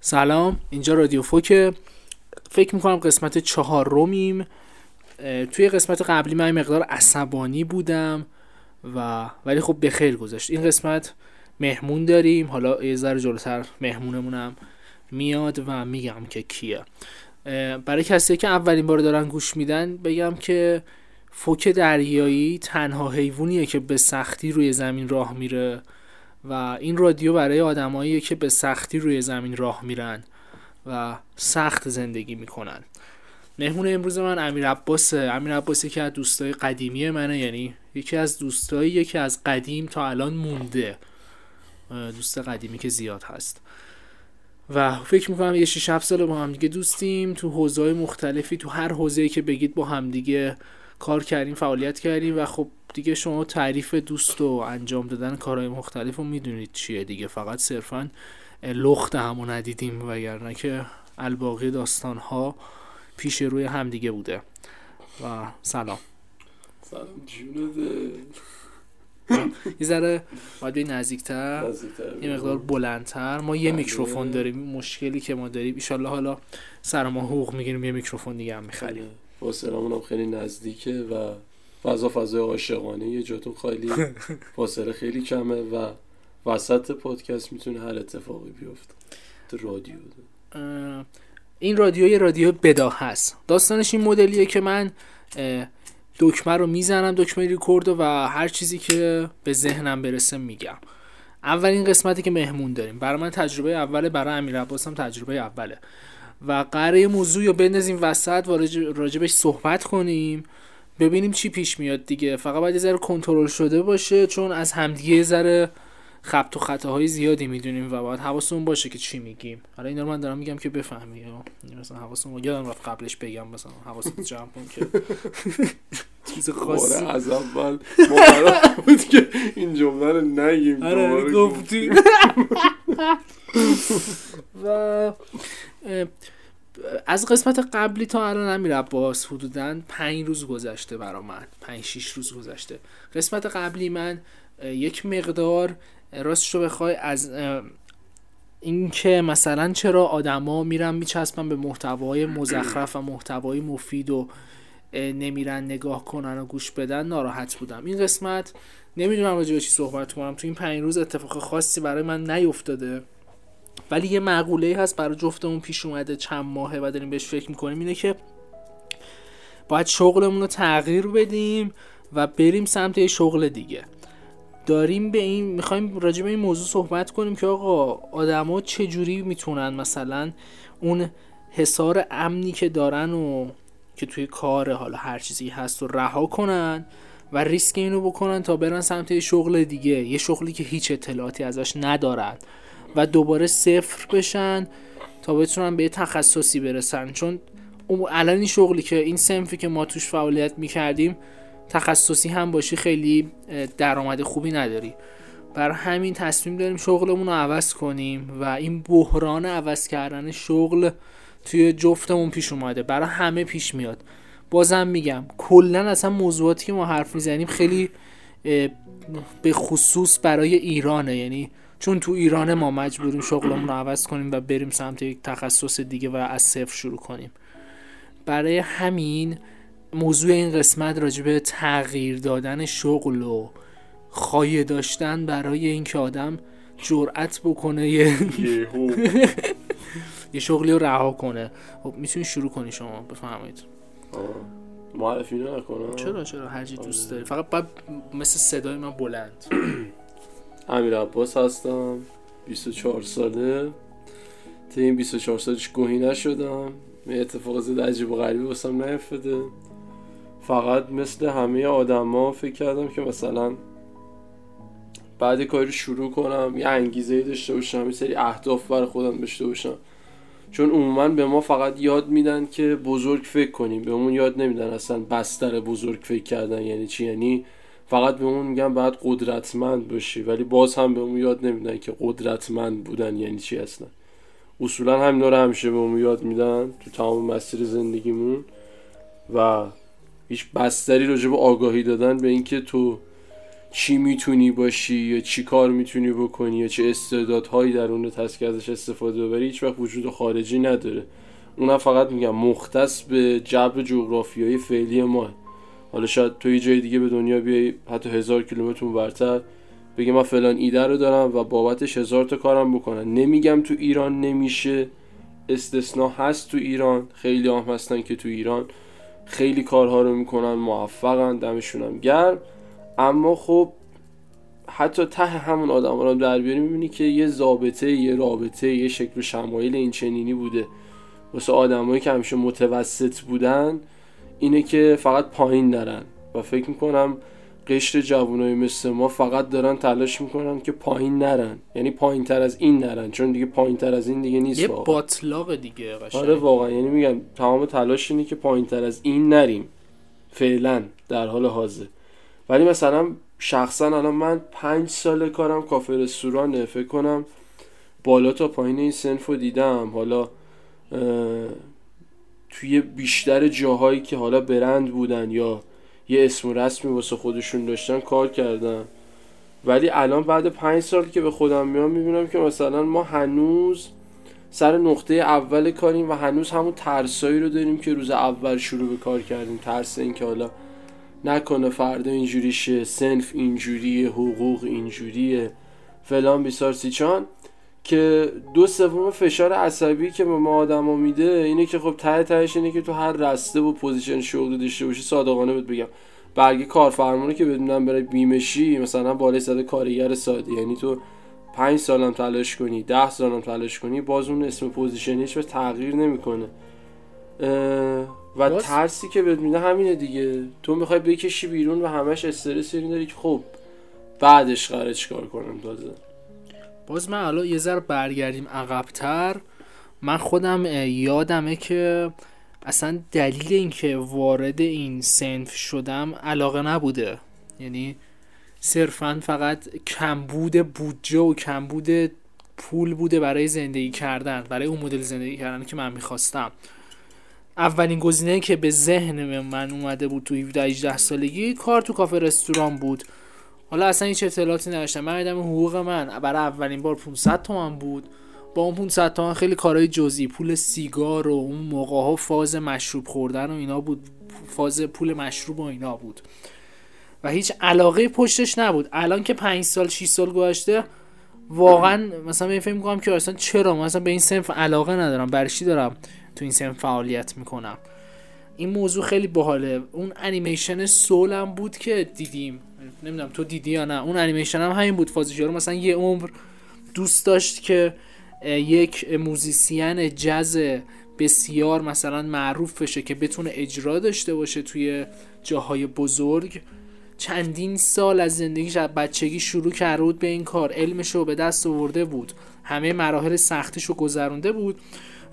سلام اینجا رادیو فوکه فکر می‌کنم قسمت چهار رومیم. توی قسمت قبلی من مقدار عصبانی بودم و ولی خب به خیر گذاشت این قسمت مهمون داریم. حالا یه ذره جلوتر مهمونمونم میاد و میگم که کیه. برای کسی که اولین بار دارن گوش میدن بگم که فوک دریایی تنها حیوانیه که به سختی روی زمین راه میره. و این رادیو برای آدمایی که به سختی روی زمین راه میرن و سخت زندگی می‌کنن. مهمون امروز من امیر عباس امیر عباس یکی از دوستای قدیمی منه یعنی یکی از دوستایی که از قدیم تا الان مونده. دوست قدیمی که زیاد هست. و فکر می‌کنم یه 6 7 سال با هم دیگه دوستیم. تو حوزه مختلفی تو هر حوزه‌ای که بگید با هم دیگه کار کردیم فعالیت کردیم و خب دیگه شما تعریف دوست و انجام دادن کارهای مختلف رو می‌دونید چیه دیگه. فقط صرفا لخت همو ندیدیم وگرنه که الباقی داستان ها پیش روی همدیگه بوده. و سلام. سلام جونده یه ذره باید نزدیکتر یه مقدار بلندتر. ما یه بله. میکروفون داریم مشکلی که ما داریم. ایشالله حالا سر ما حقوق می‌گیریم یه میکروفون دیگه هم می‌خریم. فاصله هم خیلی نزدیکه و فضا فضای عاشقانه. یه جاتون خالی فاصله خیلی کمه و وسط پادکست می‌تونه هر اتفاقی بیفته. رادیو. این رادیو یه رادیو بدا هست. داستانش این مدلیه که من دکمه رو می‌زنم دکمه ریکورد و هر چیزی که به ذهنم برسه میگم. اولین قسمتی که مهمون داریم. برای من تجربه اوله برای امیر عباس هم تجربه اوله. و قراره موضوع رو بندازیم وسط و راجبش صحبت کنیم. ببینیم چی پیش میاد دیگه. فقط باید یه ذره کنترل شده باشه چون از همدیگه یه ذره خبت و خطاهای زیادی می‌دونیم و باید حواسمون باشه که چی میگیم. حالا اینا رو من دارم میگم که بفهمی مثلا حواسمون یادم رفت قبلش بگم مثلا حواست جمع کن که چیز خاصی. از اول بود که این جمله رو نگیم آره گفتی و از قسمت قبلی تا الان امیر عباس حدودا پنج روز گذشته برا من. پنج شیش روز گذشته. قسمت قبلی من یک مقدار راستش رو بخوای از اینکه مثلا چرا آدما میرن میچسبن به محتوای مزخرف و محتوای مفید و نمیرن نگاه کنن و گوش بدن ناراحت بودم. این قسمت نمی‌دونم راجع به چی صحبت کنم. تو این پنج روز اتفاق خاصی برای من نیفتاده. ولی یه معقوله هست برای جفتمون پیش اومده چند ماهه و داریم بهش فکر می‌کنیم اینه که باید شغلمون رو تغییر بدیم و بریم سمت یه شغل دیگه. داریم به این می‌خوایم راجع به این موضوع صحبت کنیم که آقا آدما چجوری می‌تونن مثلا اون حصار امنی که دارن و که توی کار حالا هر چیزی هست و رها کنن و ریسک اینو بکنن تا برن سمت یه شغل دیگه یه شغلی که هیچ اطلاعاتی ازش ندارن. و دوباره صفر بشن تا بتونن به یه تخصصی برسن. چون الان این شغلی که این سنفی که ما توش فعالیت می‌کردیم تخصصی هم باشی خیلی درآمد خوبی نداری. بر همین تصمیم داریم شغلمون رو عوض کنیم و این بحران عوض کردن شغل توی جفتمون پیش اومده. برای همه پیش میاد. بازم میگم کلا اصلا موضوعاتی که ما حرف می‌زنیم خیلی به خصوص برای ایرانه. یعنی چون تو ایران ما مجبوریم شغلمون رو عوض کنیم و بریم سمت یک تخصص دیگه و از صفر شروع کنیم. برای همین موضوع این قسمت راجبه تغییر دادن شغل و خواهی داشتن برای اینکه آدم جرأت بکنه یه یه شغلی رو رها کنه. خب می‌تونی شروع کنی شما بفهمید معرفی نکنم چرا چرا؟ هر دوست داری. فقط باید مثل صدای من بلند. امیر عباس هستم 24 ساله. تا این 24 سالش گوهی نشدم. اتفاق زد عجیب و غریبی واسم نیفتده فقط مثل همه آدما فکر کردم که مثلا بعد کاری شروع کنم یه انگیزه داشته باشم یه سری اهداف برای خودم داشته باشم. چون عموما به ما فقط یاد میدن که بزرگ فکر کنیم. به اون یاد نمیدن اصلا بستر بزرگ فکر کردن یعنی چی؟ یعنی فقط به اون میگن باید قدرتمند باشی ولی باز هم به اون یاد نمیدن که قدرتمند بودن یعنی چی اصلا اصولا همین رو همیشه به اون یاد میدن تو تمام مسیر زندگیمون و هیچ بستری راجع به آگاهی دادن به اینکه تو چی می‌تونی باشی یا چی کار می‌تونی بکنی یا چه استعدادهایی درونت هست که ازش استفاده ببری هیچ وقت وجود خارجی نداره. اونم فقط میگم مختص به جبر جغرافیایی فعلی ما. حالا شاید تو یه جای دیگه به دنیا بیای حتی هزار کیلومتر برتر بگه من فلان ایده رو دارم و بابتش هزار تا کارم بکنن. نمیگم تو ایران نمیشه استثنا هست تو ایران خیلی هم هستن که تو ایران. خیلی کارها رو می‌کنن موفقن دمشونم گرم. اما خب حتی ته همون آدم رو در بیاری می‌بینی که یه ضابطه یه رابطه یه شکل شمایل این چنینی بوده. واسه آدمایی که همیشه متوسط بودن اینه که فقط پایین نرن و فکر می‌کنم قشر جوانای مثل ما فقط دارن تلاش می‌کنن که پایین نرن. یعنی پایین تر از این نرن چون دیگه پایین تر از این دیگه نیست یه. باطلاق دیگه قشنگ. آره واقعا. یعنی میگم تمام تلاش اینه که پایین تر از این نریم. فعلا در حال حاضر. ولی مثلا شخصا الان من پنج سال کارم کافه رستورانه. فکر کنم بالا تا پایین این سنف رو دیدم. حالا توی بیشتر جاهایی که حالا برند بودن یا یه اسم و رسمی واسه خودشون داشتن کار کردن. ولی الان بعد پنج سال که به خودم میام می‌بینم که مثلا ما هنوز سر نقطه اول کاریم و هنوز همون ترسایی رو داریم که روز اول شروع به کار کردیم. ترس این که حالا نکنه فردا اینجوری شه سنف اینجوریه حقوق اینجوریه فلان بیسار سیچان. که دو سوم فشار عصبی که به ما آدما میده اینه که خب ته تهش اینه که تو هر رسته و پوزیشن شغلی داشته باشی صادقانه بهت بگم. برگ کارفرمانی که بدونم برای بیمشی مثلا بالای صد کارگر ساده. یعنی تو پنج سالم تلاش کنی ده سالم تلاش کنی باز اون اسم پوزیشن هیچ وقت تغییر نمی‌کنه. و باز- ترسی که بهت میده همینه دیگه. تو می‌خوای بکشی بیرون و همش استرس داری که خب بعدش قراره چیکار کنم تازه. باز من حالا یه ذره برگردیم عقبتر. من خودم یادمه که اصلا دلیل اینکه وارد این سنف شدم علاقه نبوده. یعنی صرفا فقط کمبود بودجه و کمبود پول بوده برای زندگی کردن برای اون مدل زندگی کردن که من می‌خواستم. اولین گزینه که به ذهن من اومده بود تو 17 18 سالگی کار تو کافه رستوران بود. حالا اصلا هیچ اطلاعاتی نداشتم. من دیدم حقوق من برای اولین بار 500 تومن بود. با اون 500 تومن خیلی کارهای جزئی پول سیگار و اون موقع ها فاز مشروب خوردن و اینا بود. فاز پول مشروب و اینا بود. و هیچ علاقه پشتش نبود. الان که 5 سال 6 سال گذشته واقعا مثلا من فکر می‌کنم که اصلا چرا؟ مثلا به این سنف علاقه ندارم. برای چی دارم تو این سنف فعالیت می‌کنم؟ این موضوع خیلی باحاله. اون انیمیشن سولم بود که دیدیم. نمی‌دونم تو دیدی یا نه. اون انیمیشن هم همین بود. فازیشارو مثلا یه عمر دوست داشت که یک موزیسین جز بسیار مثلا معروف بشه که بتونه اجرا داشته باشه توی جاهای بزرگ. چندین سال از زندگیش از بچگی شروع کرده بود به این کار. علمش رو به دست آورده بود. همه مراحل سختش رو گذرونده بود.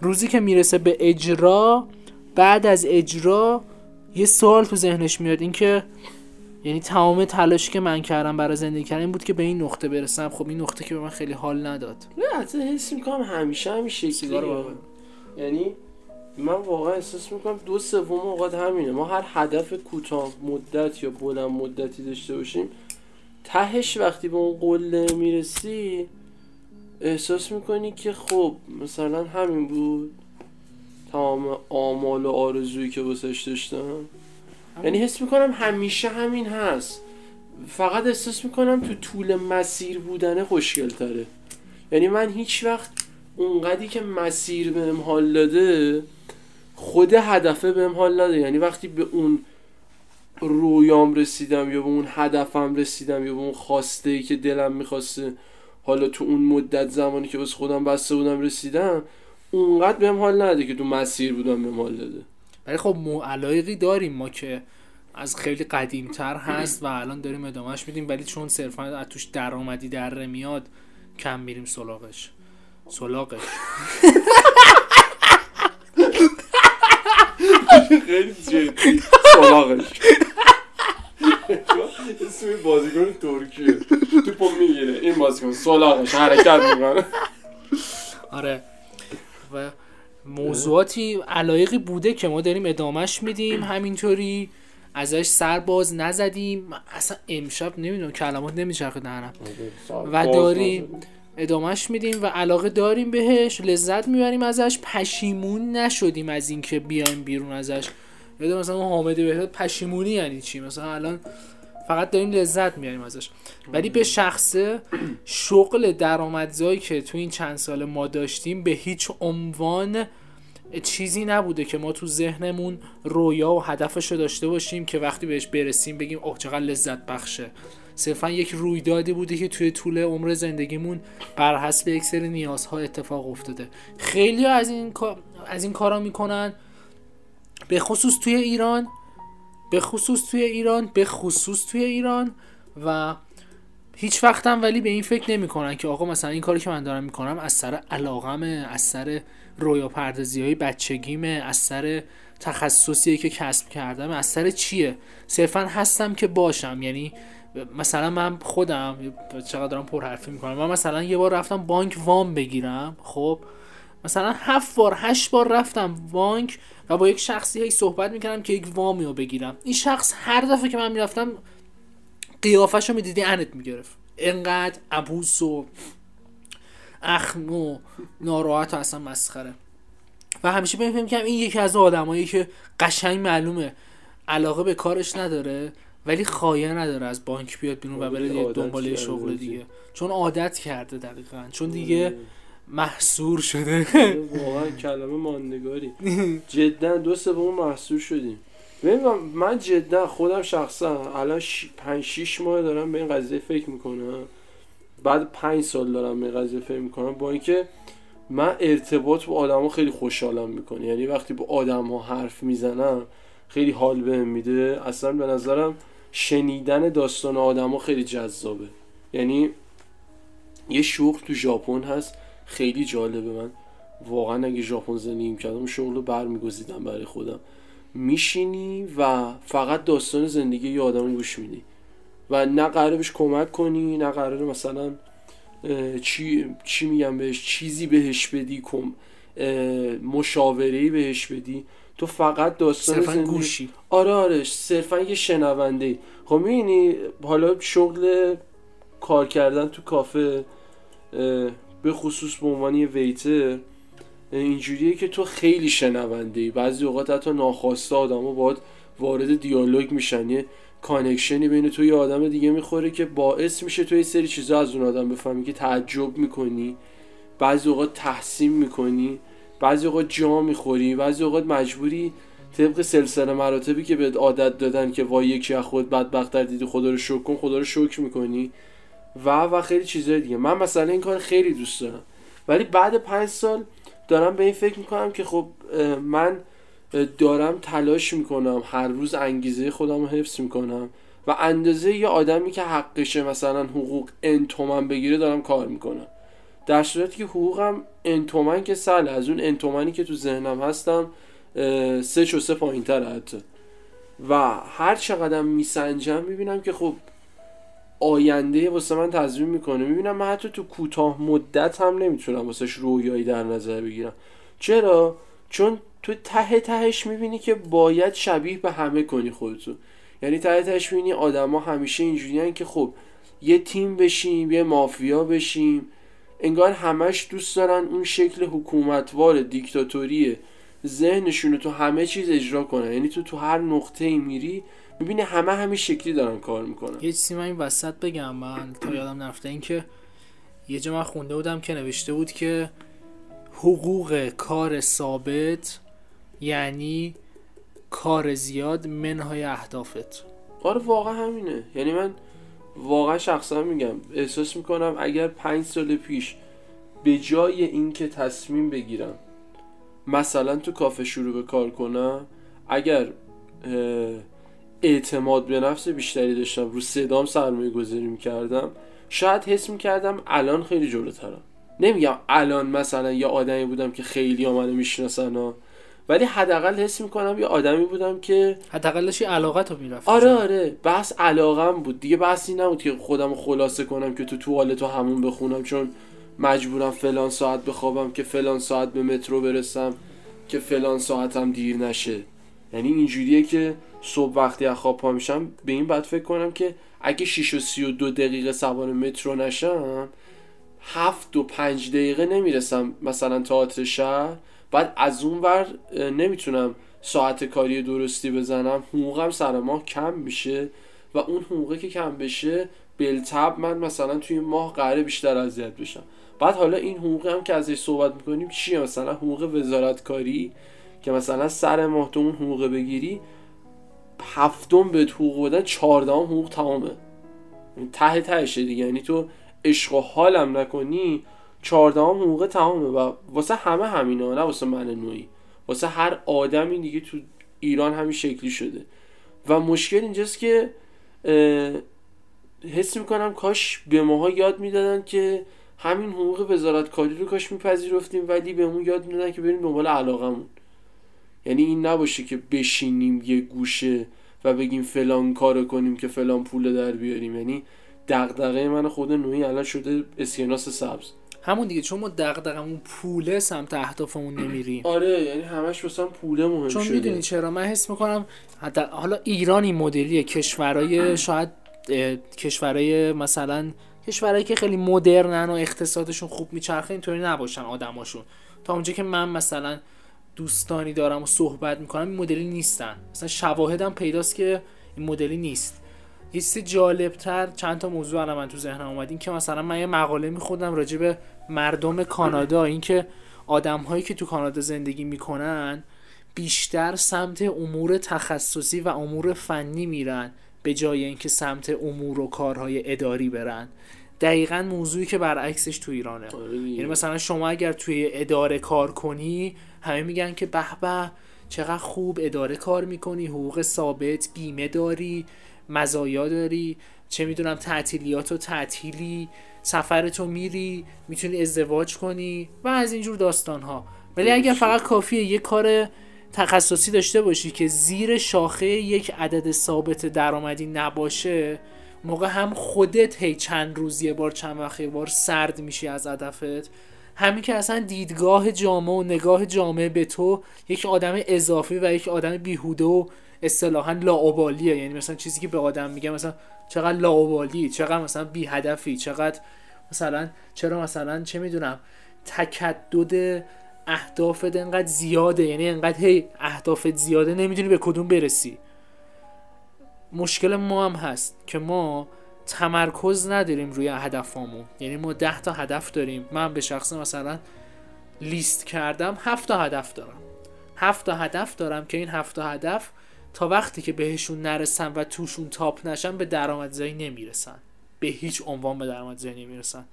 روزی که می‌رسه به اجرا بعد از اجرا یه سوال تو ذهنش میاد اینکه یعنی تمام تلاشی که من کردم برای زندگی کردن این بود که به این نقطه برسم. خب این نقطه که به من خیلی حال نداد. نه حتی حس می‌کنم همیشه همین سیگار واقعا. یعنی من واقعا احساس می‌کنم دو سوم اوقات همینه. ما هر هدف کوتاه مدت یا بلند مدتی داشته باشیم تهش وقتی به اون قله می‌رسی احساس می‌کنی که خب مثلا همین بود. تمام آمال و آرزویی که واسش داشتم. یعنی حس می‌کنم همیشه همین هست. فقط احساس می‌کنم تو طول مسیر بودن خوشگل تره یعنی من هیچ وقت اونقدی که مسیر بهم حال داده خود هدفه بهم حال داده یعنی وقتی به اون رویام رسیدم یا به اون هدفم رسیدم یا به اون خواسته ای که دلم می‌خواسته حالا تو اون مدت زمانی که واسه خودم بسته بودم رسیدم اونقدر بهم حال نده که تو مسیر بودم بهم حال داده. ولی خب مو علایقی داریم ما که از خیلی قدیمتر هست و الان داریم ادامهش میدیم ولی چون صرفا از توش درآمدی در میاد کم میریم سلاغش سلاغش خیلی جدی. سراغش. اسم بازیکن ترکیه. توپو می‌گیره. این بازیکن سلاغش حرکت می‌کنه. آره. و موضوعاتی علایقی بوده که ما داریم ادامهش میدیم. همینطوری ازش سر باز نزدیم. اصلا امشب نمی‌دونم کلمات نمیچرخه دهنم و باز داریم. ادامهش میدیم و علاقه داریم بهش. لذت می‌بریم ازش. پشیمون نشدیم از اینکه بیایم بیرون ازش. یاد مثلا حامد بهداد پشیمونی یعنی چی؟ مثلا الان فقط داریم لذت می‌بریم ازش. ولی به شخصه شغل درآمدزایی که تو این چند سال ما داشتیم به هیچ عنوان چیزی نبوده که ما تو ذهنمون رویا و هدفش رو داشته باشیم که وقتی بهش برسیم بگیم اوه چقدر لذت بخشه. صرفا یک رویدادی بوده که توی طول عمر زندگیمون بر حسب یک سری نیازها اتفاق افتاده. خیلی از این از این کارا می‌کنن. به خصوص توی ایران به خصوص توی ایران به خصوص توی ایران و هیچ وقتم ولی به این فکر نمی‌کنن که آقا مثلا این کاری که من دارم می‌کنم از سر علاقمه از سر رویا پردازی های بچگیمه از سر تخصصیه که کسب کردم از سر چیه؟ صرفا هستم که باشم. یعنی مثلا من خودم چقدر دارم پرحرفی می‌کنم من مثلا یه بار رفتم بانک وام بگیرم خب؟ مثلا هفت بار هشت بار رفتم بانک و با یک شخصی هی صحبت می‌کردم که یک وامی رو بگیرم. این شخص هر دفعه که من می‌رفتم قیافش رو می‌دیدی انت می‌گرفت. انقدر عبوس و اخم و ناراحت و اصلا مسخره. و همیشه به این فکر می‌کردم این یکی از آدمایی که قشنگ معلومه علاقه به کارش نداره ولی خایه نداره از بانک بیاد بیرون و بره یه عادت دنبال شغل دیگه. دیگه. چون عادت کرده دقیقا. چون دیگه محصور شده. واقعا کلمه ماندگاری. جدا دو سوم محصول شدیم. ببین من- جدا خودم شخصا الان 5 6 ماه دارم به این قضیه فکر می‌کنم. بعد 5 سال دارم به این قضیه فکر می‌کنم. با اینکه من ارتباط با آدما خیلی خوشحالم می‌کنه. یعنی وقتی با آدما حرف می‌زنم خیلی حال بهم میده. اصلا به نظرم شنیدن داستان آدما خیلی جذابه. یعنی یه شغل تو ژاپن هست. خیلی جالبه. من واقعا اگه ژاپن زندگی می‌کردم شغل رو برمیگزیدم برای خودم. میشینی و فقط داستان زندگی یه آدم گوش میدی. و نه قراره بهش کمک کنی نه قراره مثلا چی چی میگم بهش چیزی بهش بدی کم مشاوره‌ای بهش بدی. تو فقط داستان صرفا زندگی گوشی. آره آره صرفا یه شنونده خب می‌بینی حالا شغل کار کردن تو کافه به خصوص به عنوان یه waiter اینجوریه که تو خیلی شنونده ای بعضی اوقات حتی ناخواسته آدم ها باید وارد دیالوگ میشن. یه connection ی بین تو یه آدم دیگه می‌خوره که باعث میشه تو یه سری چیزا از اون آدم بفهمی که تعجب می‌کنی. بعضی اوقات تحسین می‌کنی. بعضی اوقات جا می‌خوری. بعضی اوقات مجبوری طبق سلسله مراتبی که بهت عادت دادن که وای یکی از خود بدبختتر دیدی خدا رو شکر کن خدا رو شکر می‌کنی. و و خیلی چیزای دیگه. من مثلا این کار خیلی دوست دارم. ولی بعد پنج سال دارم به این فکر می‌کنم که خب من دارم تلاش می‌کنم. هر روز انگیزه خودم رو حفظ می‌کنم و اندازه یه آدمی که حقشه مثلا حقوق ان تومن بگیره دارم کار می‌کنم. در صورتی که حقوقم ان تومن که سله از اون ان تومنی که تو ذهنم هستم سه چو سه پایین حتی. و هر چقدر میسنجم می‌بینم که خب آینده واسه من تضمین می‌کنه. می‌بینم من حتی تو کوتاه مدت هم نمی‌تونم واسهش رویایی در نظر بگیرم. چرا؟ چون تو ته تهش می‌بینی که باید شبیه به همه کنی خودتو. یعنی ته تهش می‌بینی آدما همیشه اینجوریان که خب یه تیم بشیم یه مافیا بشیم. انگار همش دوست دارن اون شکل حکومتوار دیکتاتوری ذهنشون رو تو همه چیز اجرا کنن. یعنی تو تو هر نقطه ای میری می‌بینی همه همین شکلی دارن کار می‌کنن. یه چیزی من این وسط بگم من تا یادم نرفته این که یه جا من خونده بودم که نوشته بود که حقوق کار ثابت یعنی کار زیاد منهای اهدافت. آره واقعا همینه. یعنی من واقعا شخصا میگم احساس می‌کنم اگر پنج سال پیش به جای اینکه تصمیم بگیرم مثلا تو کافه شروع به کار کنم اگر اعتماد به نفس بیشتری داشتم. رو صدام سرمایه گذاری می‌کردم. شاید حس می‌کردم الان خیلی جلوترم. نمیگم الان مثلا یه آدمی بودم که خیلی ها منو می‌شناسن ها. ولی حداقل حس می‌کنم یه آدمی بودم که حداقل داشتی علاقت رو می‌رفت آره آره. بحث علاقم بود. دیگه بحثی نبود که خودم خلاصه کنم که تو توالت و همون بخونم چون مجبورم فلان ساعت بخوابم که فلان ساعت به مترو برسم که فلان ساعتم دیر نشه. یعنی اینجوریه که صبح وقتی از خواب پا میشم به این بعد فکر کنم که اگه 6 و 32 دقیقه سوار مترو نشم هفت و پنج دقیقه نمی‌رسم مثلا تئاتر شهر. بعد از اون ور نمی‌تونم ساعت کاری درستی بزنم. حقوقم سر ماه کم میشه و اون حقوقی که کم بشه بلتب من مثلا توی ماه قراره بیشتر اذیت بشم. بعد حالا این حقوقی هم که ازش صحبت می‌کنیم چیه؟ مثلا حقوق وزارت کاری که مثلا سر ماه تو اون حقوق بگیری هفتم به حقوق بدن چهاردهم حقوق تمامه. ته تهشه دیگه. یعنی تو عشق و حالم نکنی چهاردهم حقوق تمامه و واسه همه همینه نه واسه من نوعی. واسه هر آدمی دیگه تو ایران همین شکلی شده. و مشکل اینجاست که حس می‌کنم کاش به ماها یاد می‌دادن که همین حقوق وزارت کاری رو کاش میپذیرفتیم ولی بهمون یاد می‌دادن که بریم دنبال علاقمون یعنی این نباشه که بشینیم یه گوشه و بگیم فلان کار کنیم که فلان پول در بیاریم. یعنی دغدغه من خود نوعی الان شده اسکناس سبز. همون دیگه چون ما دغدغمون پوله سمت اهدافمون نمیریم. آره یعنی همش مثلا پوله مهم چون می‌دونی چرا؟ من حس می‌کنم حالا ایرانی مدلیه. کشورهای شاید کشورهای مثلا کشورهایی که خیلی مدرنن و اقتصادشون خوب میچرخه اینطوری نباشن آدماشون. تا اونجا که من مثلا دوستانی دارم و صحبت می‌کنم این مدلی نیستن. مثلا شواهدم پیداست که این مدلی نیست. چیز جالبتر چند تا موضوع الان من تو ذهنم اومد. این که مثلا من یه مقاله میخوندم راجع به مردم کانادا. اینکه آدم هایی که تو کانادا زندگی می‌کنن بیشتر سمت امور تخصصی و امور فنی میرن به جای اینکه سمت امور و کارهای اداری برن. دقیقا موضوعی که برعکسش تو ایرانه. آره. یعنی مثلا شما اگر توی اداره کار کنی همه میگن که به به چقدر خوب اداره کار می‌کنی حقوق ثابت بیمه داری مزایا داری چه می‌دونم تعطیلیات و تعطیلی سفرتو میری می‌تونی ازدواج کنی و از اینجور داستان ها ولی اگر فقط کافیه یه کار تخصصی داشته باشی که زیر شاخه یک عدد ثابت درآمدی نباشه موقع هم خودت هی چند روز یه بار چند وقت یه بار سرد میشی از هدفت. همین که اصلا دیدگاه جامعه و نگاه جامعه به تو یک آدم اضافی و یک آدم بیهوده و اصطلاحا لاعبالیه یعنی مثلا چیزی که به آدم میگه مثلا چقدر لاعبالی چقدر مثلا بی هدفی چقدر مثلا چرا مثلا چه می‌دونم تکدد اهدافت انقدر زیاده. یعنی انقدر هی اهدافت زیاده نمی‌دونی به کدوم برسی. مشکل ما هم هست که ما تمرکز نداریم روی هدفامون یعنی ما ده تا هدف داریم. من به شخص مثلا لیست کردم هفت تا هدف دارم. هفت تا هدف دارم که این هفت تا هدف تا وقتی که بهشون نرسن و توشون تاپ نشن به درآمدزایی نمی‌رسن. به هیچ عنوان به درآمدزایی نمی‌رسن.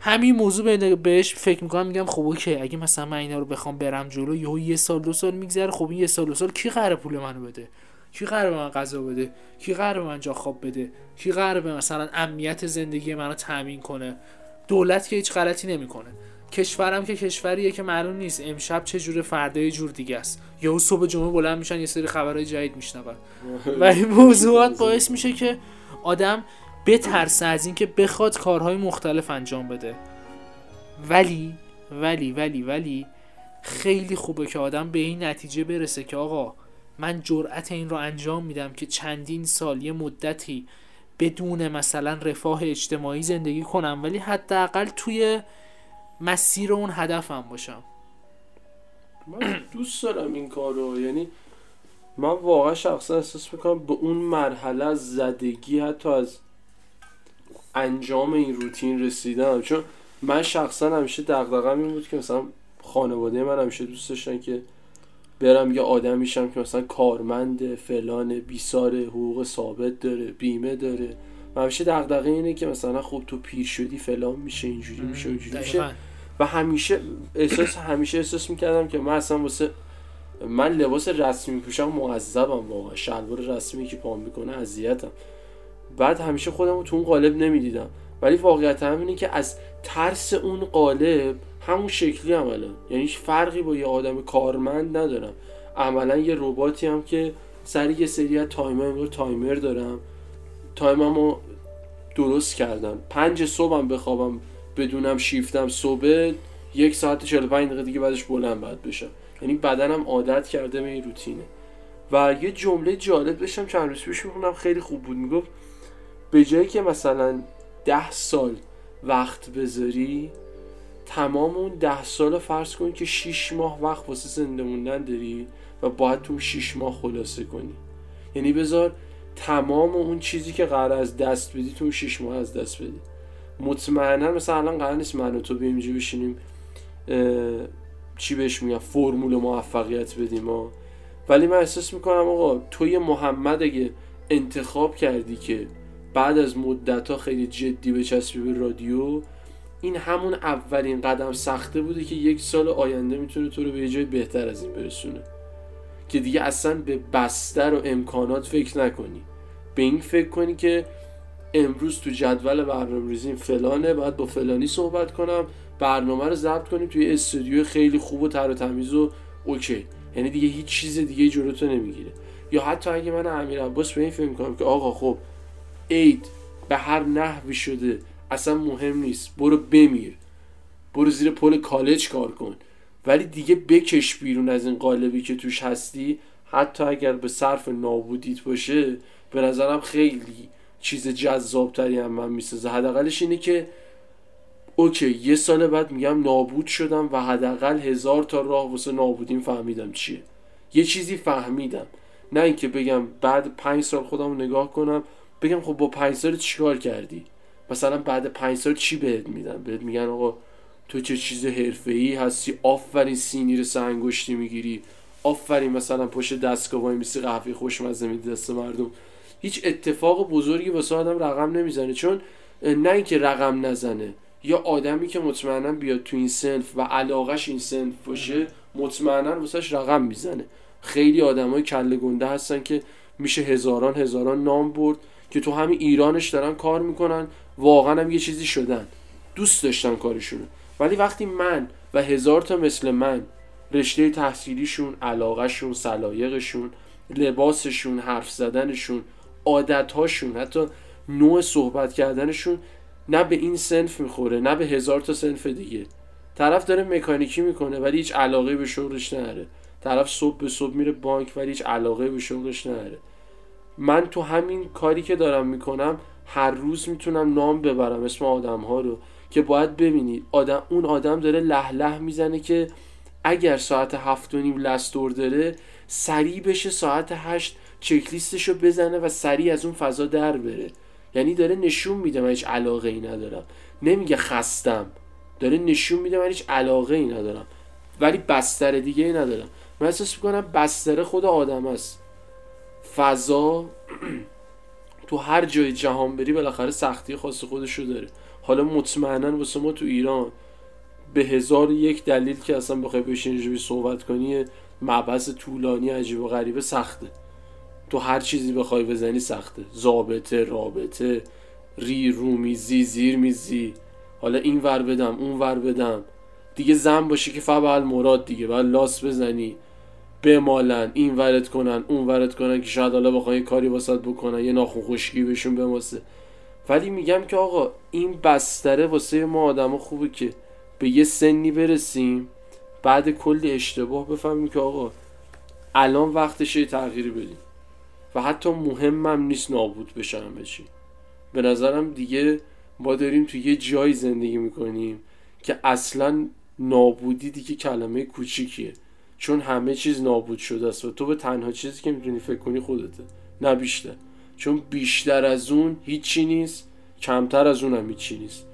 همین موضوع بهش فکر می‌کنم میگم خب اوکی اگه مثلا من اینا رو بخوام برم جلو یه سال دو سال میگذره خب این یه سال دو سال کی قرار پول منو بده؟ کی قرار به من غذا بده؟ کی قرار به من جا خواب بده؟ کی قرار به مثلا امنیت زندگی منو تامین کنه؟ دولت که هیچ غلطی نمی‌کنه. کشورم که کشوریه که معلوم نیست. امشب چه جور فردا یه جور دیگه است. یا صبح جمعه بلند میشن یه سری خبرهای جدید میشنون. و این موضوعات باعث میشه که آدم بترسه از اینکه بخواد کارهای مختلف انجام بده. ولی ولی ولی ولی خیلی خوبه که آدم به این نتیجه برسه که آقا من جرأت این رو انجام میدم که چندین سال یه مدتی بدون مثلا رفاه اجتماعی زندگی کنم ولی حداقل توی مسیر اون هدفم باشم. من دوست دارم این کار رو یعنی من واقعا شخصا احساس می‌کنم به اون مرحله از زدگی حتی از انجام این روتین رسیدم. چون من شخصا همیشه دقدقم این بود که مثلا خانواده من همیشه دوست داشتن که برم یه آدم میشم که مثلا کارمند فلان بیسار حقوق ثابت داره بیمه داره. و همیشه دغدغه اینه که مثلا خب تو پیر شدی فلان میشه اینجوری میشه اینجوری میشه. و همیشه احساس همیشه احساس می‌کردم که من اصلا واسه من لباس رسمی میپوشم معذبم واقعا. شلوار رسمی که پام می‌کنه اذیتم. بعد همیشه خودم رو تو اون قالب نمی‌دیدم. ولی واقعیت هم اینه که از ترس اون قالب همون شکلی عملا یعنی هیچ فرقی با یه آدم کارمند ندارم. عملا یه رباتی هم که سری یه سری از timer timer دارم. time مو درست کردم. پنج صبحم بخوابم بدونم شیفتم صبح یک ساعت 45 دقیقه دیگه بعدش بلند باید بشم. یعنی بدنم عادت کرده به این روتینه. و یه جمله جالب داشتم چند روز پیش می‌خوندم خیلی خوب بود. می‌گفت به جایی که مثلا ده سال وقت بذاری تمام اون ده سال فرض کن که 6 ماه وقت واسه زنده موندن داری و باید تو 6 ماه خلاصه کنی. یعنی بذار تمام اون چیزی که قرار از دست بدی تو 6 ماه از دست بدی. مطمئنا مثلا الان قرار نیست من و تو بیایم بشینیم چی بهش میگم فرمول موفقیت بدیم ولی من احساس می‌کنم آقا توی محمد اگه انتخاب کردی که بعد از مدت ها خیلی جدی بچسبی به رادیو این همون اولین قدم سخته بوده که یک سال آینده می‌تونه تو رو به جای بهتر از این برسونه. که دیگه اصلا به بستر و امکانات فکر نکنی. به این فکر کنی که امروز تو جدول برنامه ریزیم فلانه باید با فلانی صحبت کنم برنامه رو ضبط کنیم توی استودیو خیلی خوب و تر و تمیز و اوکی. یعنی دیگه هیچ چیز دیگه جلوتو نمی‌گیره. یا حتی اگه من امیر عباس به این فکر کنم که آقا خب عید به هر نحوی شده اصلا مهم نیست. برو بمیر. برو زیر پل کالج کار کن. ولی دیگه بکش بیرون از این قالبی که توش هستی. حتی اگر به صرف نابودیت باشه به نظرم خیلی چیز جذابتری هم من می‌سازه. حداقلش اینه که اوکی یه سال بعد میگم نابود شدم و حداقل هزار تا راه واسه نابودیم فهمیدم چیه. یه چیزی فهمیدم. نه اینکه بگم بعد پنج سال خودم نگاه کنم بگم خب با پنج سال چیکار کردی؟ مثلا بعد پنج سال چی بهت میدن؟ بهت میگن آقا تو چه چیز ای هستی؟ آفرین سینی رو سنگشتی می‌گیری. آفرین مثلا پشت دستگاه وای میسی قهوه خوشمزه میدی دست مردم. هیچ اتفاق بزرگی واسه آدم رقم نمی‌زنه. چون نه اینکه رقم نزنه یا آدمی که مطمئنا بیاد تو این سنف و علاقش این سنف باشه مطمئنا واسهش رقم می‌زنه. خیلی آدمای کله گنده هستن که میشه هزاران هزاران نام برد که تو همین ایرانش دارن کار می‌کنن. واقعا هم یه چیزی شدن. دوست داشتن کارشونو. ولی وقتی من و هزار تا مثل من رشته تحصیلیشون علاقهشون سلایقشون لباسشون حرف زدنشون عادتهاشون حتی نوع صحبت کردنشون نه به این سنف می‌خوره نه به هزار تا سنف دیگه. طرف داره مکانیکی می‌کنه ولی هیچ علاقه به شغلش نداره. طرف صبح به صبح میره بانک ولی هیچ علاقه به شغلش نداره. من تو همین کاری که دارم می‌کنم هر روز می‌تونم نام ببرم اسم آدم ها رو که باید ببینید آدم اون آدم داره لح لح می‌زنه که اگر ساعت هفت و نیم لستور داره سریع بشه ساعت هشت چکلیستش رو بزنه و سریع از اون فضا در بره. یعنی داره نشون میده من هیچ علاقه ای ندارم. نمیگه خستم. داره نشون میده من هیچ علاقه ای ندارم. ولی بستر دیگه ای ندارم. من احساس می‌کنم بستر خود آدم است. فضا تو هر جای جهان بری بالاخره سختی خاص خودشو داره. حالا مطمئنا واسه ما تو ایران به هزار یک دلیل که اصلا بخوای بشین صحبت کنی مبحث طولانی عجیب و غریبه سخته. تو هر چیزی بخوای بزنی سخته. زابطه رابطه ری رو میزی زیر میزی. حالا این ور بدم اون ور بدم. دیگه زن باشه که فبال مراد دیگه باید لاس بزنی بمالن این ورت کنن اون ورت کنن که شاید حالا بخوای کاری واسط بکنن یه ناخون خشکی بهشون بماسه. ولی میگم که آقا این بستره واسه ما آدما خوبه که به یه سنی برسیم بعد کلی اشتباه بفهمیم که آقا الان وقتشه تغییری بدیم. و حتی مهمم نیست نابود بشن همه چی. به نظرم دیگه ما داریم تو یه جایی زندگی می‌کنیم که اصلا نابودی دیگه کلمه کوچیکیه. چون همه چیز نابود شده است و تو به تنها چیزی که می‌تونی فکر کنی خودته نه بیشتر. چون بیشتر از اون هیچی نیست کمتر از اون هم هیچی نیست.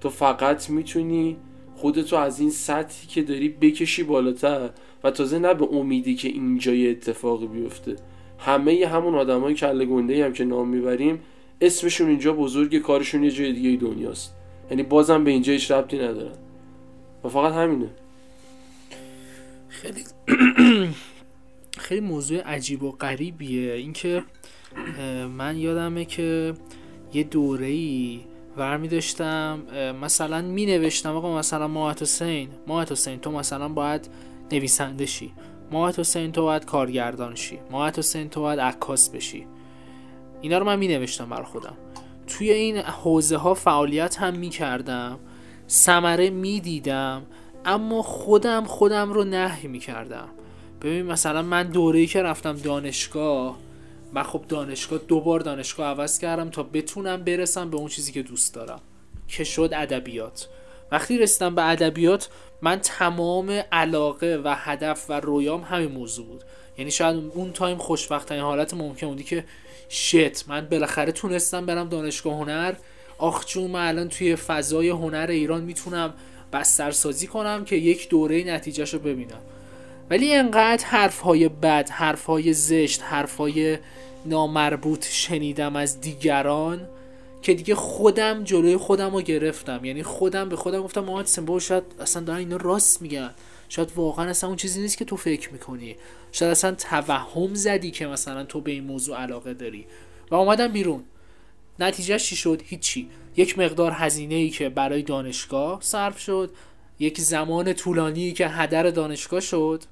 تو فقط می‌تونی خودتو از این سطحی که داری بکشی بالاتر و تازه نه به امیدی که اینجا یه اتفاقی بیفته. همه همون آدمای کله گنده هم که نام می‌بریم اسمشون اینجا بزرگ کارشون یه جای دیگه دنیاست. یعنی بازم به اینجا هیچ ربطی ندارن. و فقط همینه. خیلی خیلی موضوع عجیب و غریبیه. اینکه من یادمه که یه دوره ای ورمی داشتم مثلا می نوشتم آقا مثلا ماهت حسین ماهت حسین تو مثلا باید نویسنده شی. ماهت حسین تو باید کارگردان شی. ماهت حسین تو باید عکاس بشی. اینا رو من می نوشتم بر خودم. توی این حوزه ها فعالیت هم می کردم سمره می دیدم اما خودم خودم رو نهی می کردم ببین مثلا من دوره‌ای که رفتم دانشگاه من خب دانشگاه دو بار دانشگاه عوض کردم تا بتونم برسم به اون چیزی که دوست دارم که شد ادبیات. وقتی رسیدم به ادبیات من تمام علاقه و هدف و رویام همین موضوع بود. یعنی شاید اون تایم خوشبختترین حالت ممکن بودی که شت من بالاخره تونستم برم دانشگاه هنر. آخ چون من الان توی فضای هنر ایران می‌تونم بسترسازی کنم که یک دوره نتیجهش رو ببینم. ولی انقدر حرف های بد حرف های زشت حرف های نامربوط شنیدم از دیگران که دیگه خودم جلوی خودم رو گرفتم. یعنی خودم به خودم گفتم محمد سنبا شاید اصلا دارن اینا راست میگن. شاید واقعا اصلا اون چیزی نیست که تو فکر می‌کنی. شاید اصلا توهم زدی که مثلا تو به این موضوع علاقه داری. و اومدم بیرون. نتیجه چی شد؟ هیچی. یک مقدار هزینه ای که برای دانشگاه صرف شد یک زمان طولانی که هدر دانشگاه شد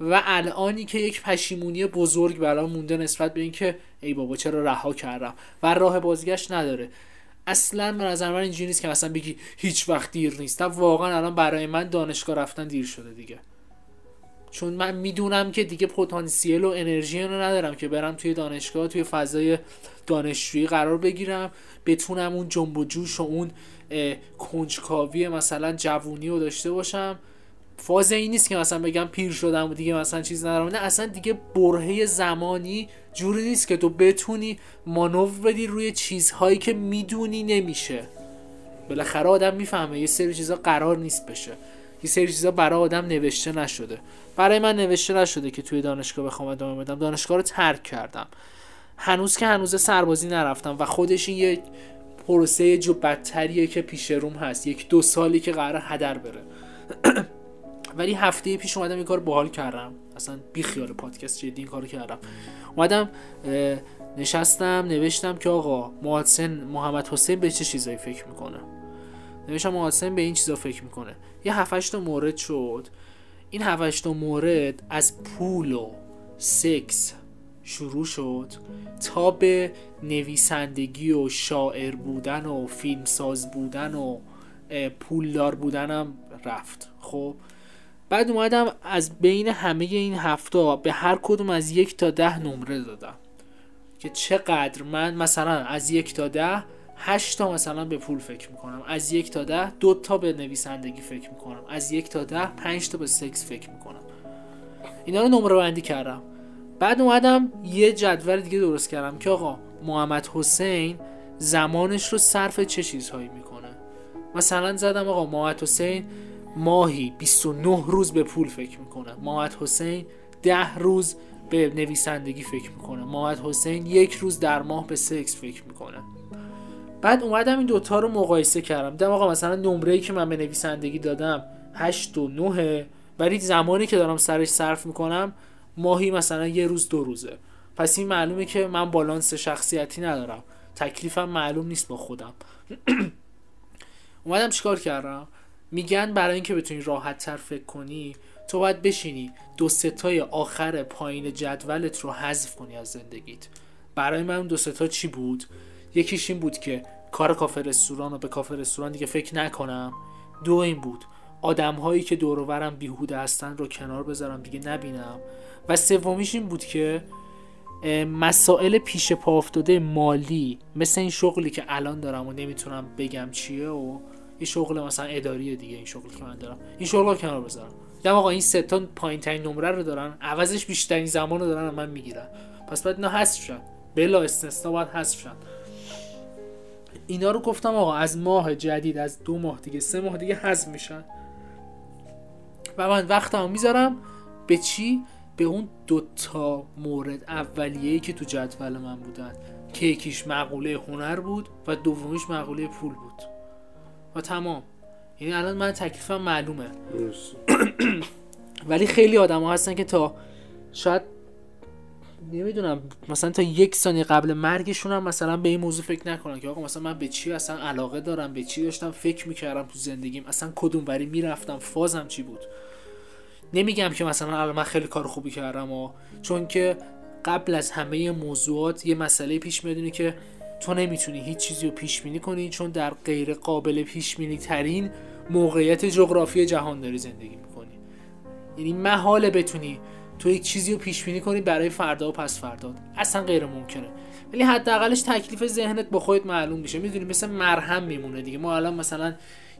و الانی که یک پشیمونی بزرگ برام مونده نسبت به اینکه ای بابا چرا رها کردم و راه بازگشت نداره. اصلا به نظر من اینجوری نیست که مثلا بگی هیچ وقت دیر نیست. واقعا الان برای من دانشگاه رفتن دیر شده دیگه. چون من می‌دونم که دیگه پتانسیل و انرژی رو ندارم که برم توی دانشگاه توی فضای دانشجویی قرار بگیرم بتونم اون جنب و جوش و اون کنجکاوی مثلا جوونی رو داشته باشم. فاز این نیست که مثلا بگم پیر شدم و دیگه مثلا چیز ندارم. نه اصلا دیگه برهه زمانی جوری نیست که تو بتونی مانور بدی روی چیزهایی که می‌دونی نمیشه. بالاخره آدم می‌فهمه یه سری چیزا قرار نیست بشه. یه سری چیزا برای آدم نوشته نشده. برای من نوشته نشده که توی دانشگاه بخوام ادامه بدم. دانشگاه رو ترک کردم. هنوز که هنوز سربازی نرفتم و خودش یه پروسه جو بدتریه که پیش روم هست. یک دو سالی که قرار هدر بره. ولی هفته پیش اومدم این کار باحال کردم. اصلا بی خیال پادکست جدی این کارو کردم. اومدم نشستم نوشتم که آقا محسن محمد حسین به چه چیزایی فکر می‌کنه؟ نوشتم محسن به این چیزا فکر می‌کنه. یه هفتش تا مورد شد. این هفتش تا مورد از پول و سکس شروع شد تا به نویسندگی و شاعر بودن و فیلمساز بودن و پولدار بودنم رفت. خب بعد اومدم از بین همه این هفته به هر کدوم از یک تا ده نمره دادم. که چقدر من مثلا از یک تا ده هشت تا مثلا به پول فکر می‌کنم. از یک تا ده دو تا به نویسندگی فکر می‌کنم. از یک تا ده پنج تا به سکس فکر می‌کنم. اینا رو نمره بندی کردم. بعد اومدم یه جدول دیگه درست کردم که آقا محمد حسین زمانش رو صرف چه چیزهایی می‌کنه؟ مثلا زدم آقا محمد حسین ماهی 29 روز به پول فکر می‌کنه. محمد حسین 10 روز به نویسندگی فکر می‌کنه. محمد حسین یک روز در ماه به سکس فکر می‌کنه. بعد اومدم این دوتا رو مقایسه کردم. دیدم آقا مثلا نمره که من به نویسندگی دادم 8 و 9 ولی زمانی که دارم سرش صرف می‌کنم ماهی مثلا یه روز دو روزه. پس این معلومه که من بالانس شخصیتی ندارم. تکلیفم معلوم نیست با خودم. اومدم چیکار کردم؟ میگن برای اینکه بتونی راحت تر فکر کنی تو باید بشینی دو ستای آخر پایین جدولت رو حذف کنی از زندگیت. برای من دو ستا چی بود؟ یکیش این بود که کار کافه رستوران رو به کافه رستوران دیگه فکر نکنم. دو این بود. آدم هایی که دورورم بیهوده هستن رو کنار بذارم دیگه نبینم. و سومیش این بود که مسائل پیش پا افتاده مالی مثل این شغلی که الان دارم و نمی‌تونم بگم چیه و این شغل مثلا اداری دیگه این شغلی که من دارم. این شغل رو کنار بذارم. دیدم آقا این سه تا پایین ترین نمره رو دارن عوضش بیشترین زمان رو دارن من می‌گیرن پس باید اینا حذف شن. بلا استثنا باید حذف شن. اینا رو گفتم آقا از ماه جدید از دو ماه دیگه سه ماه دیگه حذف میشن. و من وقتمو می‌ذارم به چی؟ به اون دوتا مورد اولیه‌ای که تو جدول من بودن. که یکیش مقوله هنر بود و دومیش مقوله پول بود. و تمام. یعنی الان من تکلیفم معلومه. ولی خیلی آدم ها هستن که تا شاید نمی‌دونم مثلا تا یک ثانیه قبل مرگشون هم مثلا به این موضوع فکر نکنن که آقا مثلا من به چی اصلا علاقه دارم به چی داشتم فکر می‌کردم تو زندگیم. اصلا کدوم بری می‌رفتم فازم چی بود؟ نمیگم که مثلا الان من خیلی کار خوبی کردم و چون که قبل از همه موضوعات یه مسئله پیش میاد که تو نمی‌تونی هیچ چیزی رو پیش بینی کنی چون در غیر قابل پیش بینی ترین موقعیت جغرافی جهان داری زندگی می‌کنی. یعنی محاله بتونی تو یک چیزی رو پیش بینی کنی برای فردا و پس فردا. اصلا غیر ممکنه. ولی حداقلش تکلیف ذهنت با خودت معلوم میشه. می‌دونی مثل مرهم میمونه دیگه. ما الان مثلا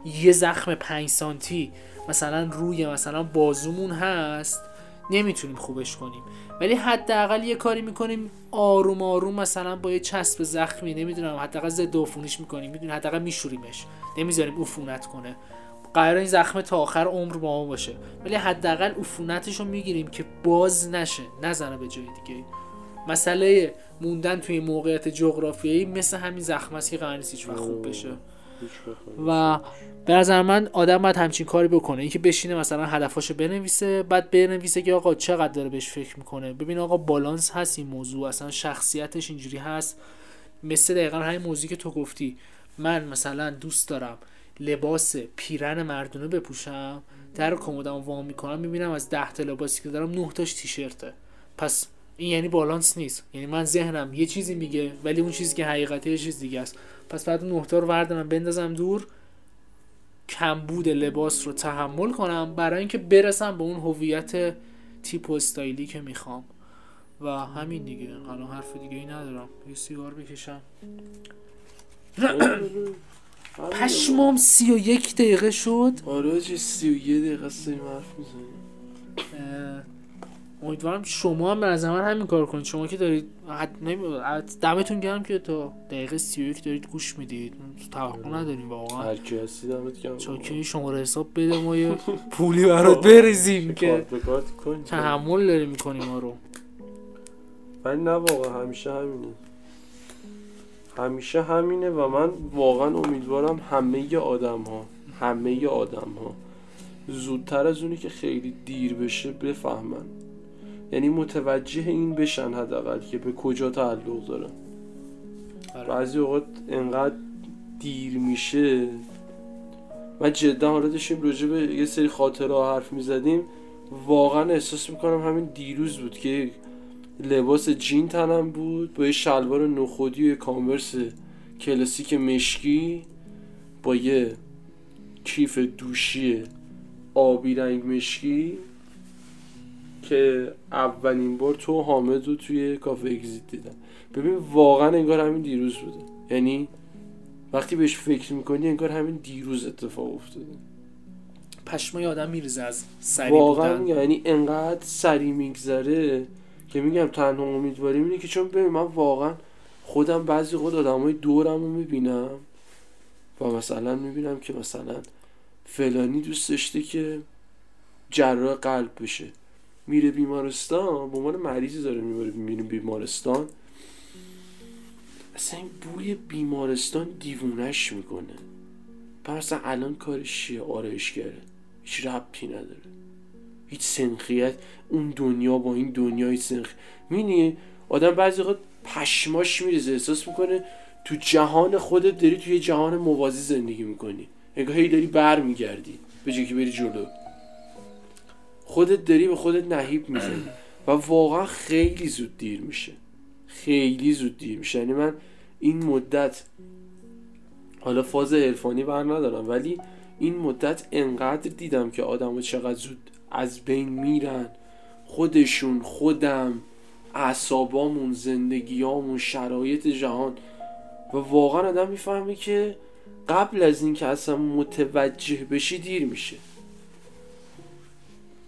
یه زخم 5 سانتی مثلا روی مثلا بازومون هست نمی‌تونیم خوبش کنیم. ولی حداقل یه کاری می‌کنیم آروم آروم مثلا با یه چسب زخمی نمی‌دونم حداقل ضد عفونیش می‌کنیم. می‌دونی حداقل میشوریمش. نمی‌ذاریم عفونت کنه. قرار این زخم تا آخر عمر با ما باشه. ولی حداقل عفونتش رو می‌گیریم که باز نشه نزنه به جای دیگه. مسئله موندن توی موقعیت جغرافیایی مثل همین زخم است که قرار نیست هیچ خوب بشه. و به نظر من آدم باید همچین کاری بکنه. اینکه بشینه مثلا هدفاشو بنویسه بعد بنویسه که آقا چقدر داره بهش فکر می‌کنه. ببین آقا بالانس هست این موضوع اصلا شخصیتش اینجوری هست. مثل دقیقا همین موضوعی که تو گفتی. من مثلا دوست دارم. لباس پیرن مردونه بپوشم در کمدم وا می‌کنم می‌بینم از ده تا لباسی که دارم نه تاش تیشرته. پس این یعنی بالانس نیست. یعنی من ذهنم یه چیزی میگه ولی اون چیزی که حقیقته یه چیز دیگه است. پس بعد اون نهتا رو وردارم بندازم دور کمبود لباس رو تحمل کنم برای اینکه برسم به اون هویت تیپ و استایلی که می‌خوام. و همین دیگه. الان حرف دیگه ای ندارم. یه سیگار بکشم. پشمام سی و یک دقیقه شد. آره چه سی و یه دقیقه سیم حرف می‌زنی امیدوارم شما هم به نظر من همین کار کنید. شما که دارید دمتون گرم که تا دقیقه 31 دارید گوش می‌دید. توقع نداریم واقعا. هر کی هستی دمت گرم. چاکی شما حساب بده ما یه پولی برات بریزیم که تحمل داریم می‌کنیم ما رو. ولی نه واقعا همیشه همینه. همیشه همینه و من واقعا امیدوارم همه آدم ها همه آدم ها زودتر از اونی که خیلی دیر بشه بفهمن. یعنی متوجه این بشن حداقل که به کجا تعلق داره. آره. بعضی اوقات انقدر دیر میشه. من جدا حالا داشتیم راجع به یه سری خاطره حرف می‌زدیم. واقعا احساس می‌کنم همین دیروز بود که لباس جین تنم بود با یه شلوار نخودی و یه کامورس کلاسیک مشکی با یه کیف دوشی آبی رنگ مشکی که اولین بار تو حامد رو توی کافه اگزیت دیدم. ببین واقعا انگار همین دیروز بوده. یعنی وقتی بهش فکر می‌کنی انگار همین دیروز اتفاق افتاده. پشمای آدم میریزه از سری واقعا بودن. یعنی انقدر سری میگذره که میگم تنها امیدواریم اینه که چون ببین من واقعا خودم بعضی خود آدمای دورم رو می‌بینم و مثلا می‌بینم که مثلا فلانی دوست داشته که جراح قلب بشه. میره بیمارستان به عنوان مریضی داره می‌بره میره بیمارستان. اصلا این بوی بیمارستان دیوونش می‌کنه. مثلا الان کارش چیه؟ آرایشگره. هیچ ربطی نداره. هیچ سنخیت اون دنیا با این دنیای سنخ مینی آدم بعضی وقت پشماش میریزه احساس می‌کنه تو جهان خودت داری توی جهان موازی زندگی می‌کنی. انگار هی داری بر میگردی به که بری جلو. خودت داری به خودت نهیب می‌زنی و واقعا خیلی زود دیر میشه. خیلی زود دیر میشه. یعنی من این مدت حالا فاز عرفانی بر ندارم ولی این مدت انقدر دیدم که آدم چقدر زود از بین میرن. خودشون خودم اعصابامون زندگیامون شرایط جهان. و واقعا آدم می‌فهمه که قبل از اینکه اصلا متوجه بشی دیر میشه.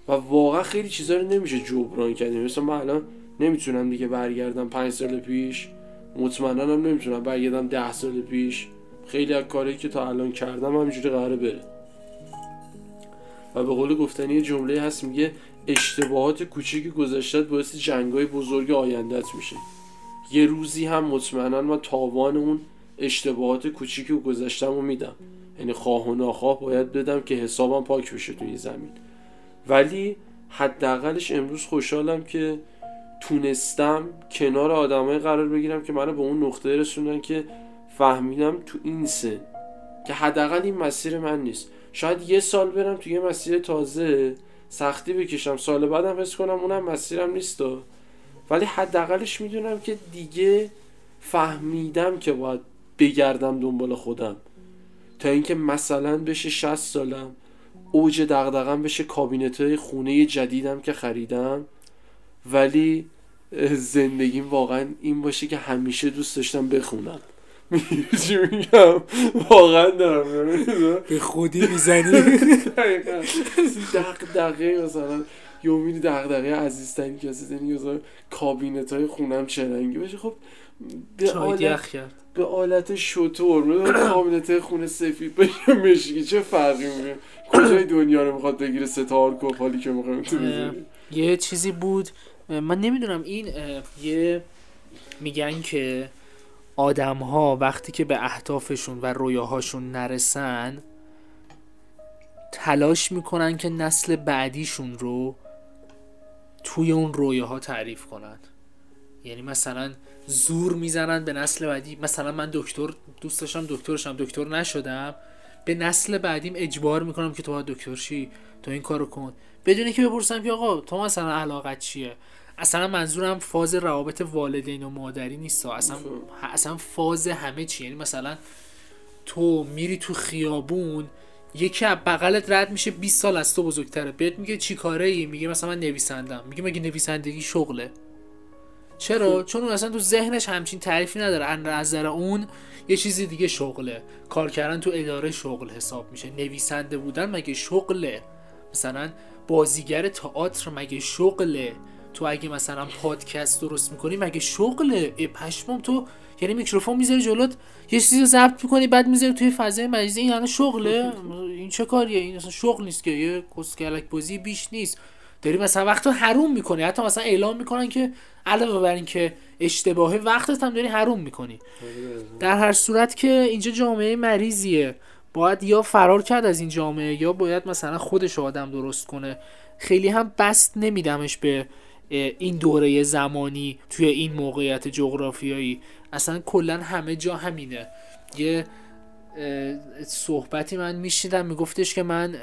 و واقعا خیلی چیزا رو نمیشه جبران کردیم. مثلا من الان نمی‌تونم دیگه برگردم پنج سال پیش. مطمئنا نمی‌تونم برگردم ده سال پیش. خیلی از کاری که تا الان کردم همینجوری قراره بره. و به قول گفتنی جمله هست میگه اشتباهات کوچیک گذشتت باعث جنگای بزرگ آیندت میشه. یه روزی هم مطمئنا من تاوان اون اشتباهات کوچیک گذشتم رو میدم. یعنی خواه و ناخواه باید بدم که حسابم پاک بشه توی زمین. ولی حداقلش امروز خوشحالم که تونستم کنار آدمای قرار بگیرم که منو به اون نقطه رسوندن که فهمیدم تو این سن. که حداقل این مسیر من نیست. شاید یه سال برم تو یه مسیر تازه سختی بکشم سال بعدم حس کنم اونم مسیرم نیست ولی حداقلش می‌دونم که دیگه فهمیدم که باید بگردم دنبال خودم. تا اینکه مثلا بشه 60 سالم اوج دغدغم بشه کابینت های خونه جدیدم که خریدم ولی زندگیم واقعا این باشه که همیشه دوست داشتم بخونم. چی میگم. واقعا دارم به خودی می‌زنی؟ دق دقیقه مثلا یومینی دق دقیقه عزیزترین کسی زنی مثلا کابینت های خونم چه رنگی باشه. خب به آلت, به آلت شطور کابینت خونه سفید باشه مشکی. چه فرقی می‌کنه؟ کجای دنیا رو می‌خواد بگیره؟ ستار کوپالی که می‌خواد یه چیزی بود. من نمی‌دونم این یه میگن که آدم ها وقتی که به اهدافشون و رویاهاشون نرسن تلاش می‌کنن که نسل بعدیشون رو توی اون رویاها تعریف کنن. یعنی مثلا زور می‌زنن به نسل بعدی. مثلا من دکتر دوست داشتم دکترشم. دکتر نشدم. به نسل بعدیم اجبار می‌کنم که تو باید دکتر شی تو این کارو کن. بدونی که بپرسم که آقا تو مثلا علاقت چیه؟ اصلا منظورم فاز روابط والدین و مادری نیست. اصلا اصلا فاز همه چی. یعنی مثلا تو میری تو خیابون یکی از بغلت رد میشه 20 سال از تو بزرگتره. بهت میگه چی کاره ای میگه مثلا من نویسندم میگه مگه نویسندگی شغله؟ چرا؟ چون اون اصلا تو ذهنش همچین تعریفی نداره. از نظر اون یه چیزی دیگه شغله. کار کردن تو اداره شغل حساب میشه. نویسنده بودن مگه شغله؟ مثلا بازیگر تئاتر مگه شغله؟ تو اگه مثلا پادکست درست می‌کنی مگه شغله ای پشمام تو یعنی میکروفون می‌ذاری جلوت یه چیزی رو ضبط می‌کنی بعد می‌ذاری توی فضای مجازی این یعنی شغله. این چه کاریه؟ این اصلا شغل نیست که یه کسکلک بازی بیش نیست. داری مثلا وقت رو حروم می‌کنی. حتی مثلا اعلام می‌کنن که علاوه بر این که اشتباه وقتت هم داری حروم می‌کنی. در هر صورت که اینجا جامعه مریضیه. باید یا فرار کرد از این جامعه یا باید مثلا خودش آدم درست کنه. خیلی هم بست نمیدمش به این دوره زمانی توی این موقعیت جغرافیایی. اصلا کلا همه جا همینه. یه صحبتی من میشیدم میگفتش که من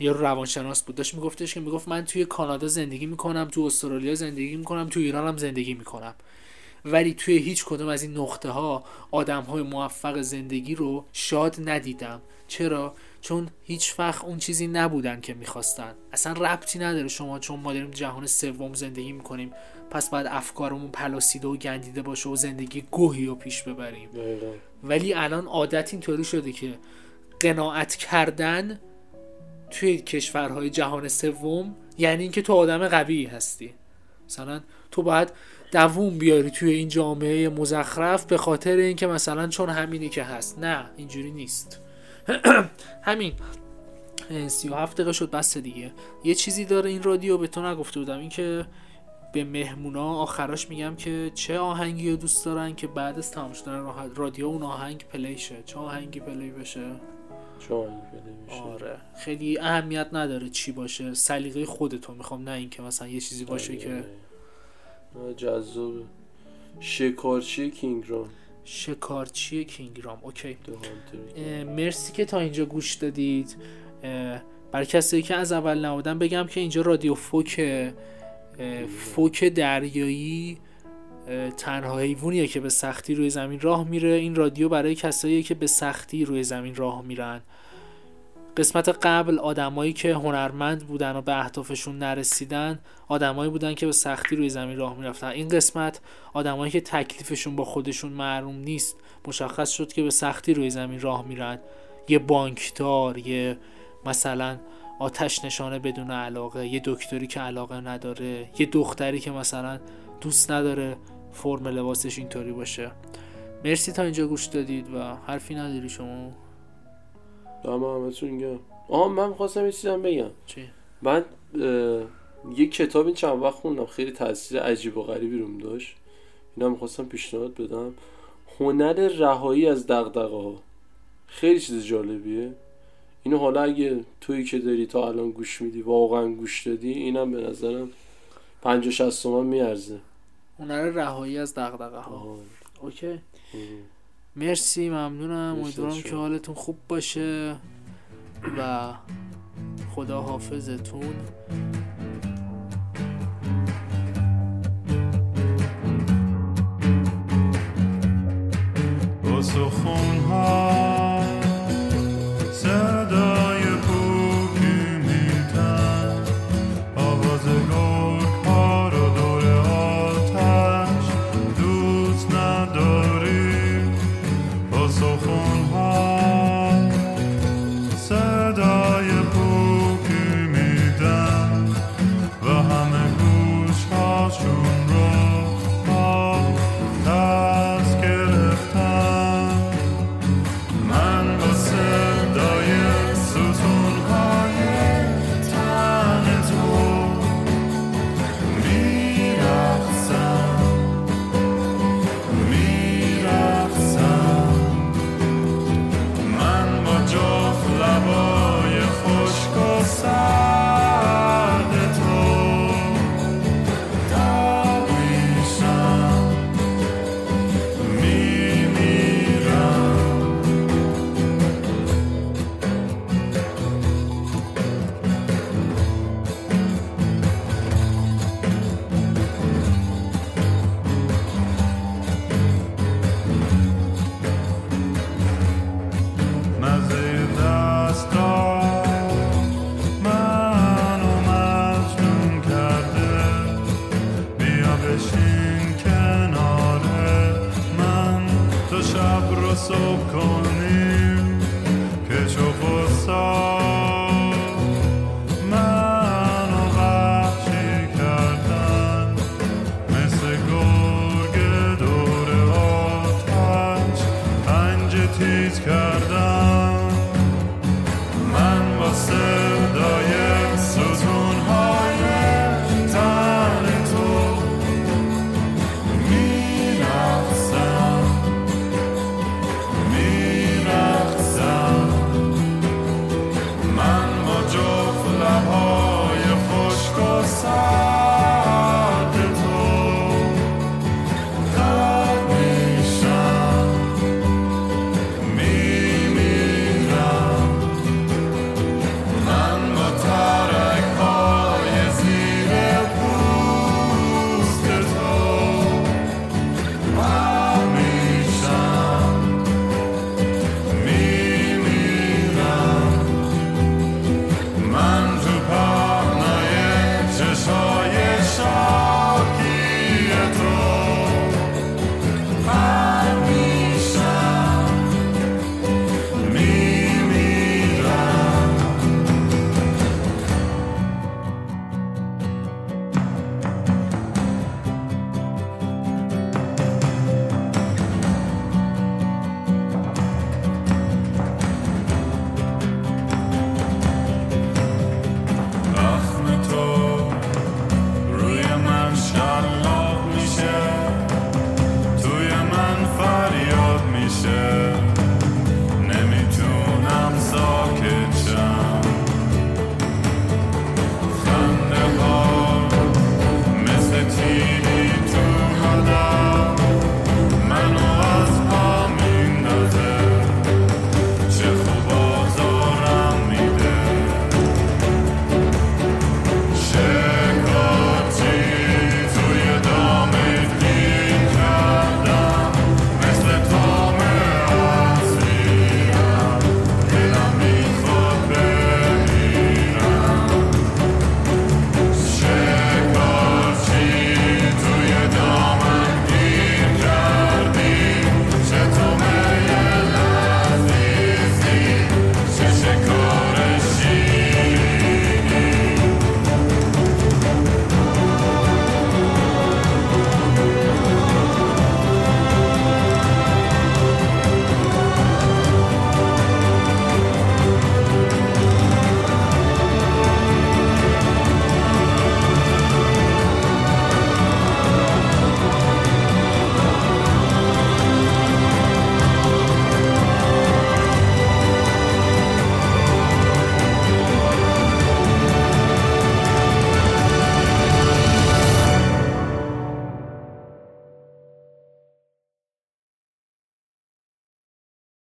یه روانشناس بود. داشت میگفتش که می‌گفت من توی کانادا زندگی می‌کنم تو استرالیا زندگی می‌کنم تو ایران هم زندگی می‌کنم. ولی توی هیچ کدوم از این نقطه ها آدم های موفق زندگی رو شاد ندیدم. چرا؟ چون هیچ وقت اون چیزی نبودن که می‌خواستن. اصلا ربطی نداره شما چون ما داریم جهان سوم زندگی می‌کنیم پس باید افکارمون پلاسیده و گندیده باشه و زندگی گوهی رو پیش ببریم. ولی الان عادت اینطوری شده که قناعت کردن توی کشورهای جهان سوم یعنی اینکه تو آدم قوی هستی. مثلا تو باید دووم بیاری توی این جامعه مزخرف به خاطر اینکه مثلا چون همینی که هست. نه اینجوری نیست. همین. سی و هفت دقیقه شد بس دیگه. یه چیزی داره این رادیو به تو نگفته بودم اینکه به مهمونا آخراش میگم که چه آهنگی رو دوست دارن که بعد از تمام شدن رادیو اون آهنگ play شه. چه آهنگی play بشه؟ چه آهنگی play بشه؟ آره. خیلی اهمیت نداره چی باشه. سلیقه خودتو می‌خوام نه اینکه مثلا یه چیزی باشه که جذاب شکارچی King Raam شکارچی King Raam okay. مرسی که تا اینجا گوش دادید. برای کسی که از اول نبودن بگم که اینجا رادیو فوک فوک دریایی تنها حیوانیه که به سختی روی زمین راه میره. این رادیو برای کسایی که به سختی روی زمین راه میرن. قسمت قبل آدمایی که هنرمند بودن و به اهدافشون نرسیدن آدمایی بودن که به سختی روی زمین راه می‌رفتن. این قسمت آدمایی که تکلیفشون با خودشون معلوم نیست مشخص شد که به سختی روی زمین راه میرن. یه بانکدار یه مثلا آتش نشانه بدون علاقه یه دکتری که علاقه نداره یه دختری که مثلا دوست نداره فرم لباسش اینطوری باشه. مرسی تا اینجا گوش دادید و حرفی نداری شما؟ دم همتون گرم آها من خواستم یه چیزم بگم. چی؟ من یه کتاب این چند وقت خوندم. خیلی تاثیر عجیب و غریبی روم داشت. اینا می‌خواستم پیشنهاد بدم. هنر رهایی از دغدغه ها خیلی چیز جالبیه. اینو حالا اگه تویی که داری تا الان گوش میدی واقعا گوش دادی اینم به نظرم 50 60 تومن میارزه. هنر رهایی از دغدغه ها اوکی. مرسی ممنونم. امیدوارم که حالتون خوب باشه و خدا حافظتون